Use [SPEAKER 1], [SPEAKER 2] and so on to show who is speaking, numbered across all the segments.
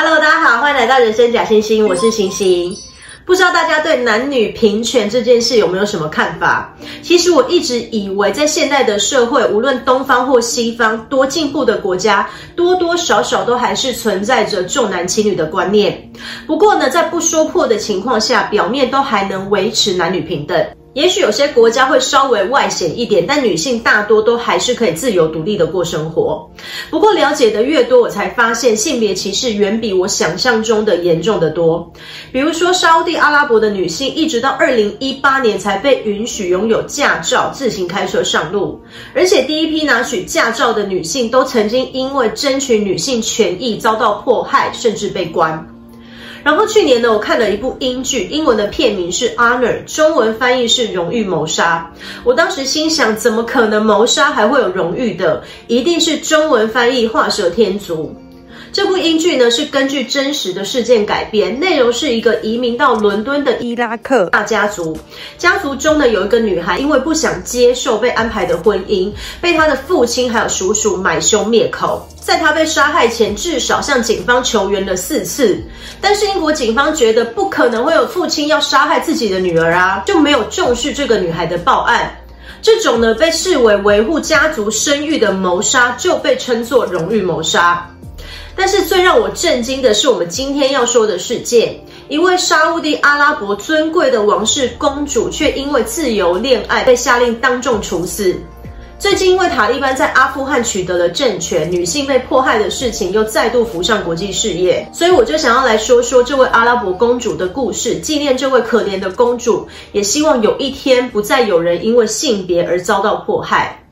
[SPEAKER 1] Hello，大家好，欢迎来到人生假星星，我是星星。不知道大家对男女平权这件事有没有什么看法？其实我一直以为，在现代的社会，无论东方或西方，多进步的国家，多多少少都还是存在着重男轻女的观念。不过呢，在不说破的情况下，表面都还能维持男女平等。也许有些国家会稍微外显一点，但女性大多都还是可以自由独立的过生活。不过了解的越多，我才发现性别歧视远比我想象中的严重得多。比如说，沙地阿拉伯的女性一直到二零一八年才被允许拥有驾照，自行开车上路。而且第一批拿取驾照的女性，都曾经因为争取女性权益遭到迫害，甚至被关。然后去年呢，我看了一部英剧，英文的片名是《Honor》，中文翻译是《荣誉谋杀》。我当时心想，怎么可能谋杀还会有荣誉的？一定是中文翻译画蛇添足。这部英剧呢，是根据真实的事件改编，内容是一个移民到伦敦的伊拉克大家族，家族中呢有一个女孩，因为不想接受被安排的婚姻，被她的父亲还有叔叔买凶灭口。在她被杀害前，至少向警方求援了四次，但是英国警方觉得不可能会有父亲要杀害自己的女儿啊，就没有重视这个女孩的报案。这种呢被视为维护家族声誉的谋杀，就被称作荣誉谋杀。但是最让我震惊的是，我们今天要说的事件：一位沙乌地阿拉伯尊贵的王室公主，却因为自由恋爱被下令当众处死。最近，因为塔利班在阿富汗取得了政权，女性被迫害的事情又再度浮上国际视野，所以我就想要来说说这位阿拉伯公主的故事，纪念这位可怜的公主，也希望有一天不再有人因为性别而遭到迫害。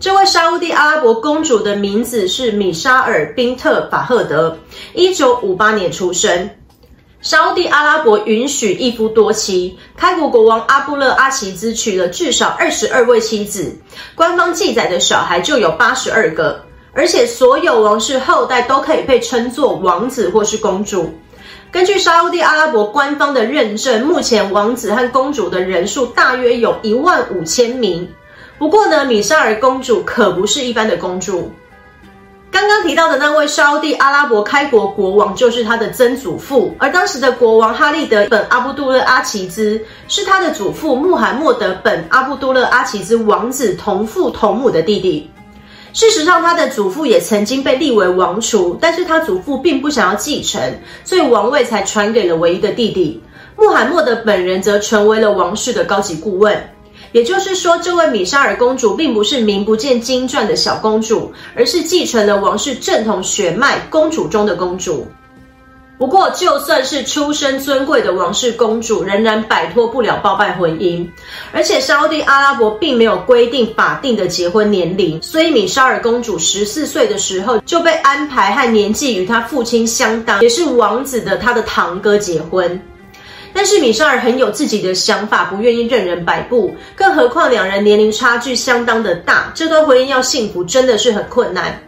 [SPEAKER 1] 这位沙乌地阿拉伯公主的名字是米沙尔·宾特·法赫德，一九五八年出生。沙乌地阿拉伯允许一夫多妻，开国国王阿布勒阿齐兹娶了至少二十二位妻子，官方记载的小孩就有八十二个，而且所有王室后代都可以被称作王子或是公主。根据沙乌地阿拉伯官方的认证，目前王子和公主的人数大约有一万五千名。不过呢，米沙尔公主可不是一般的公主。刚刚提到的那位沙地阿拉伯开国国王就是他的曾祖父，而当时的国王哈利德本阿布杜勒阿齐兹是他的祖父穆罕默德本阿布杜勒阿齐兹王子同父同母的弟弟。事实上，他的祖父也曾经被立为王储，但是他祖父并不想要继承，所以王位才传给了唯一的弟弟。穆罕默德本人则成为了王室的高级顾问。也就是说，这位米沙尔公主并不是名不见经传的小公主，而是继承了王室正统血脉公主中的公主。不过，就算是出身尊贵的王室公主，仍然摆脱不了包办婚姻。而且，沙乌地阿拉伯并没有规定法定的结婚年龄，所以米沙尔公主十四岁的时候就被安排和年纪与她父亲相当，也是王子的她的堂哥结婚。但是米沙尔很有自己的想法，不愿意任人摆布，更何况两人年龄差距相当的大，这段婚姻要幸福真的是很困难。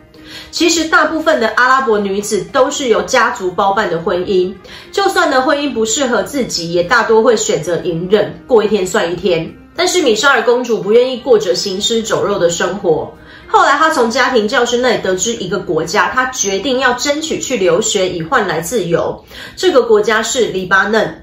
[SPEAKER 1] 其实大部分的阿拉伯女子都是由家族包办的婚姻，就算呢婚姻不适合自己，也大多会选择隐忍，过一天算一天。但是米沙尔公主不愿意过着行尸走肉的生活，后来她从家庭教师那里得知一个国家，她决定要争取去留学，以换来自由。这个国家是黎巴嫩。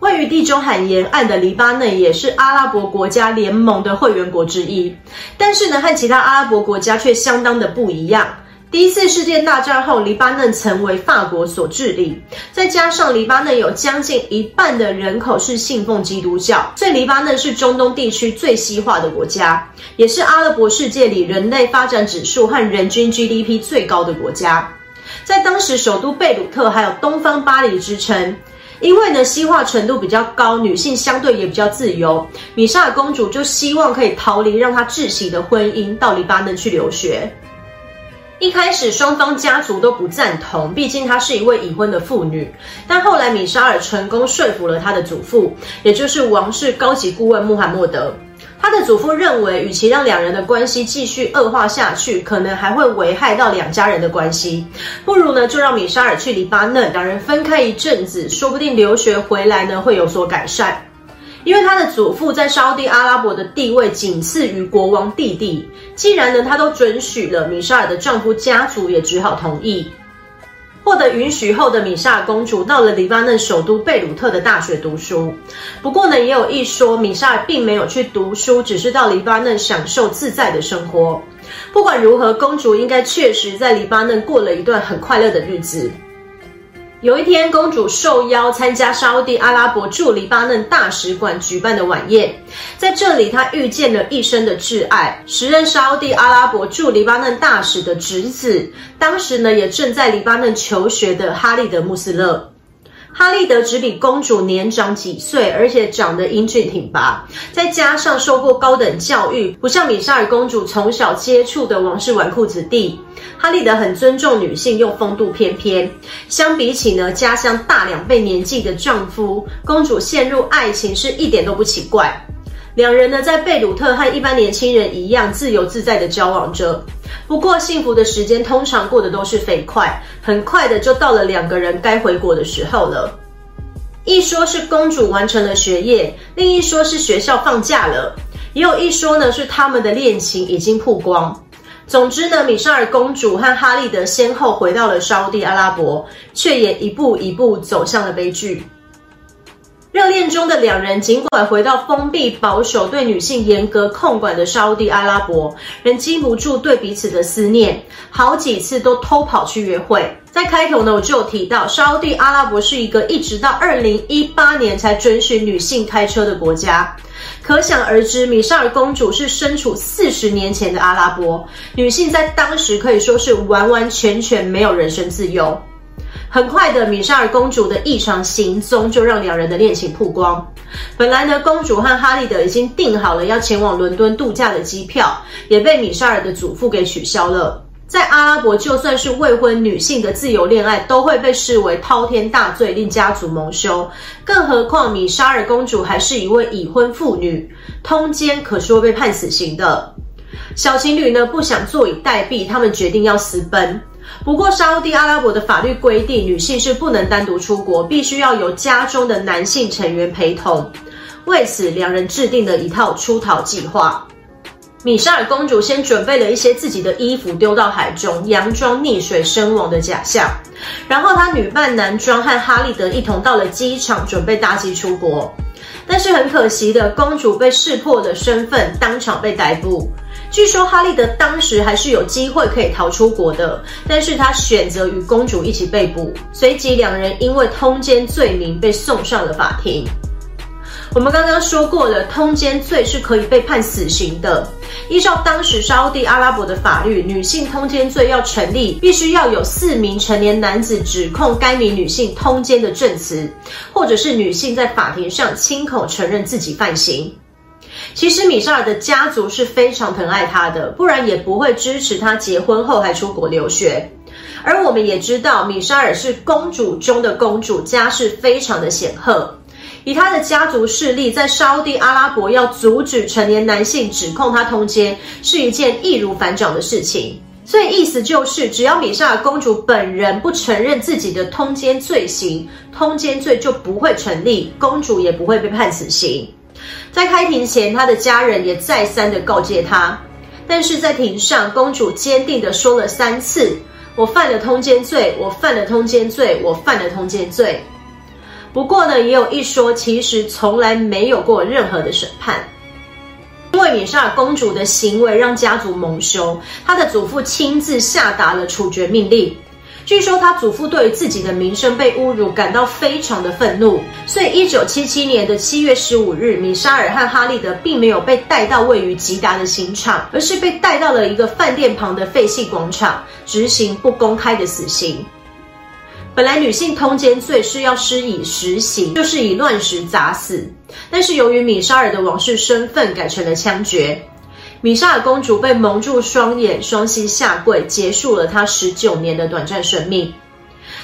[SPEAKER 1] 位于地中海沿岸的黎巴嫩也是阿拉伯国家联盟的会员国之一，但是呢，和其他阿拉伯国家却相当的不一样。第一次世界大战后，黎巴嫩曾为法国所治理，再加上黎巴嫩有将近一半的人口是信奉基督教，所以黎巴嫩是中东地区最西化的国家，也是阿拉伯世界里人类发展指数和人均 GDP 最高的国家。在当时，首都贝鲁特还有东方巴黎之称。因为呢，西化程度比较高，女性相对也比较自由。米沙尔公主就希望可以逃离让她窒息的婚姻，到黎巴嫩去留学。一开始双方家族都不赞同，毕竟她是一位已婚的妇女。但后来米沙尔成功说服了她的祖父，也就是王室高级顾问穆罕默德。他的祖父认为，与其让两人的关系继续恶化下去，可能还会危害到两家人的关系，不如呢就让米沙尔去黎巴嫩，两人分开一阵子，说不定留学回来呢会有所改善。因为他的祖父在沙地阿拉伯的地位仅次于国王弟弟。既然呢，他都准许了，米沙尔的丈夫家族也只好同意。获得允许后的米莎公主到了黎巴嫩首都贝鲁特的大学读书。不过呢，也有一说米莎并没有去读书，只是到黎巴嫩享受自在的生活。不管如何，公主应该确实在黎巴嫩过了一段很快乐的日子。有一天，公主受邀参加沙乌地阿拉伯驻黎巴嫩大使馆举办的晚宴，在这里，她遇见了一生的挚爱，时任沙乌地阿拉伯驻黎巴嫩大使的侄子，当时呢也正在黎巴嫩求学的哈利德·穆斯勒。哈利德只比公主年长几岁，而且长得英俊挺拔，再加上受过高等教育，不像米莎尔公主从小接触的王室纨绔子弟。哈利德很尊重女性，又风度翩翩。相比起呢，家乡大两倍年纪的丈夫，公主陷入爱情是一点都不奇怪。两人呢，在贝鲁特和一般年轻人一样，自由自在的交往着。不过，幸福的时间通常过得都是飞快，很快的就到了两个人该回国的时候了。一说是公主完成了学业，另一说是学校放假了，也有一说呢是他们的恋情已经曝光。总之呢，米沙尔公主和哈利德先后回到了沙地阿拉伯，却也一步一步走向了悲剧。热恋中的两人，尽管回到封闭、保守、对女性严格控管的沙地阿拉伯，仍禁不住对彼此的思念，好几次都偷跑去约会。在开头呢，我就有提到，沙地阿拉伯是一个一直到二零一八年才准许女性开车的国家，可想而知，米沙尔公主是身处四十年前的阿拉伯，女性在当时可以说是完完全全没有人身自由。很快的，米沙尔公主的异常行踪就让两人的恋情曝光。本来呢，公主和哈利德已经订好了要前往伦敦度假的机票，也被米沙尔的祖父给取消了。在阿拉伯，就算是未婚女性的自由恋爱，都会被视为滔天大罪，令家族蒙羞。更何况米沙尔公主还是一位已婚妇女，通奸可是会被判死刑的。小情侣呢，不想坐以待毙，他们决定要私奔。不过，沙乌地阿拉伯的法律规定，女性是不能单独出国，必须要由家中的男性成员陪同。为此，两人制定了一套出逃计划。米沙尔公主先准备了一些自己的衣服丢到海中，佯装溺水身亡的假象。然后，她女扮男装和哈利德一同到了机场，准备搭机出国。但是很可惜的，公主被识破的身份，当场被逮捕。据说哈利德当时还是有机会可以逃出国的，但是他选择与公主一起被捕。随即两人因为通奸罪名被送上了法庭。我们刚刚说过了，通奸罪是可以被判死刑的。依照当时沙乌地阿拉伯的法律，女性通奸罪要成立，必须要有四名成年男子指控该名女性通奸的证词，或者是女性在法庭上亲口承认自己犯行。其实米沙尔的家族是非常疼爱她的，不然也不会支持她结婚后还出国留学。而我们也知道，米沙尔是公主中的公主，家世非常的显赫。以她的家族势力，在沙地阿拉伯要阻止成年男性指控她通奸，是一件易如反掌的事情。所以意思就是，只要米沙尔公主本人不承认自己的通奸罪行，通奸罪就不会成立，公主也不会被判死刑。在开庭前，她的家人也再三的告诫她，但是在庭上，公主坚定的说了三次：“我犯了通奸罪，我犯了通奸罪，我犯了通奸罪。”不过呢，也有一说，其实从来没有过任何的审判，因为米莎尔公主的行为让家族蒙羞，她的祖父亲自下达了处决命令。据说他祖父对于自己的名声被侮辱感到非常的愤怒，所以一九七七年的七月十五日，米沙尔和哈利德并没有被带到位于吉达的刑场，而是被带到了一个饭店旁的废弃广场，执行不公开的死刑。本来女性通奸罪是要施以实刑，就是以乱石砸死，但是由于米沙尔的王室身份，改成了枪决。米沙尔公主被蒙住双眼，双膝下跪，结束了她十九年的短暂生命。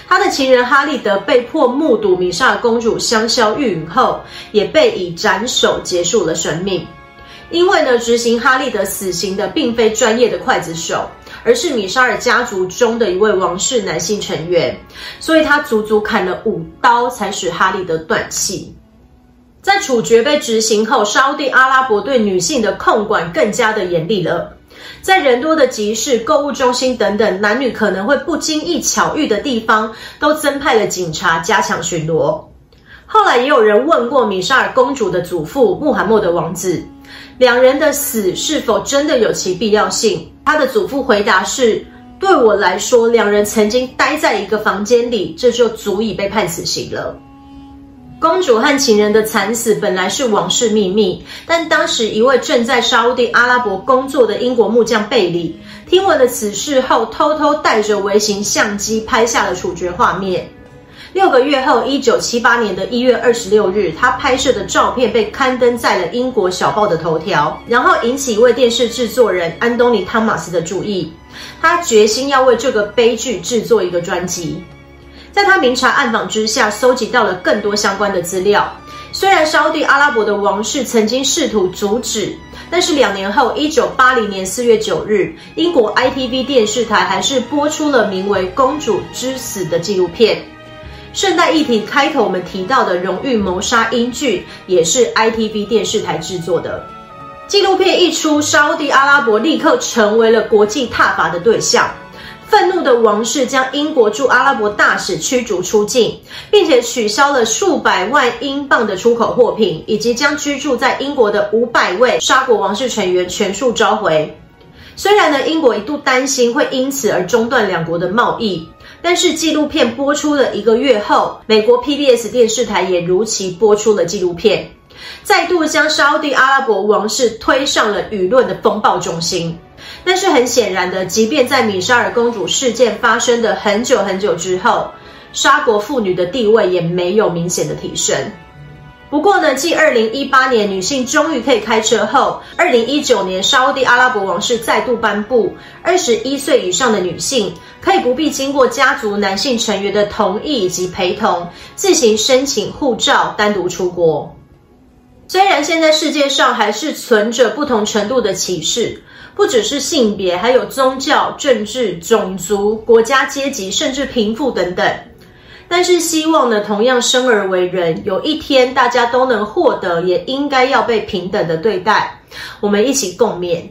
[SPEAKER 1] 她的情人哈利德被迫目睹米沙尔公主香消玉殒后，也被以斩首结束了生命。因为呢，执行哈利德死刑的并非专业的刽子手，而是米沙尔家族中的一位王室男性成员，所以他足足砍了五刀，才使哈利德断气。在处决被执行后，沙乌地阿拉伯对女性的控管更加的严厉了。在人多的集市、购物中心等等男女可能会不经意巧遇的地方，都增派了警察加强巡逻。后来也有人问过米沙尔公主的祖父穆罕默德王子，两人的死是否真的有其必要性？他的祖父回答是：对我来说，两人曾经待在一个房间里，这就足以被判死刑了。公主和情人的惨死本来是王室秘密，但当时一位正在沙乌地阿拉伯工作的英国木匠贝里，听闻了此事后，偷偷带着微型相机拍下了处决画面。六个月后，一九七八年的一月二十六日，他拍摄的照片被刊登在了英国小报的头条，然后引起一位电视制作人安东尼·汤马斯的注意。他决心要为这个悲剧制作一个专辑。在他明察暗访之下，搜集到了更多相关的资料。虽然沙地阿拉伯的王室曾经试图阻止，但是两年后，一九八零年四月九日，英国 ITV 电视台还是播出了名为《公主之死》的纪录片。顺带一提，开头我们提到的荣誉谋杀英剧也是 ITV 电视台制作的。纪录片一出，沙地阿拉伯立刻成为了国际挞伐的对象。愤怒的王室将英国驻阿拉伯大使驱逐出境，并且取消了数百万英镑的出口货品，以及将居住在英国的五百位沙国王室成员全数召回。虽然呢，英国一度担心会因此而中断两国的贸易，但是纪录片播出了一个月后，美国 PBS 电视台也如期播出了纪录片，再度将沙地阿拉伯王室推上了舆论的风暴中心。但是很显然的，即便在米沙尔公主事件发生的很久很久之后，沙国妇女的地位也没有明显的提升。不过呢，继二零一八年女性终于可以开车后，二零一九年沙乌地阿拉伯王室再度颁布，二十一岁以上的女性可以不必经过家族男性成员的同意以及陪同，自行申请护照，单独出国。虽然现在世界上还是存着不同程度的歧视。不只是性别，还有宗教、政治、种族、国家、阶级，甚至贫富等等。但是希望呢，同样生而为人，有一天大家都能获得，也应该要被平等的对待。我们一起共勉。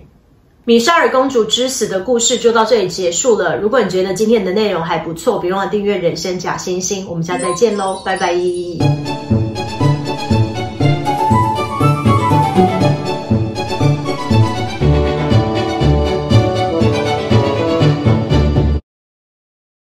[SPEAKER 1] 米沙尔公主之死的故事就到这里结束了。如果你觉得今天的内容还不错，别忘了订阅人生假星星。我们下次再见喽，拜拜。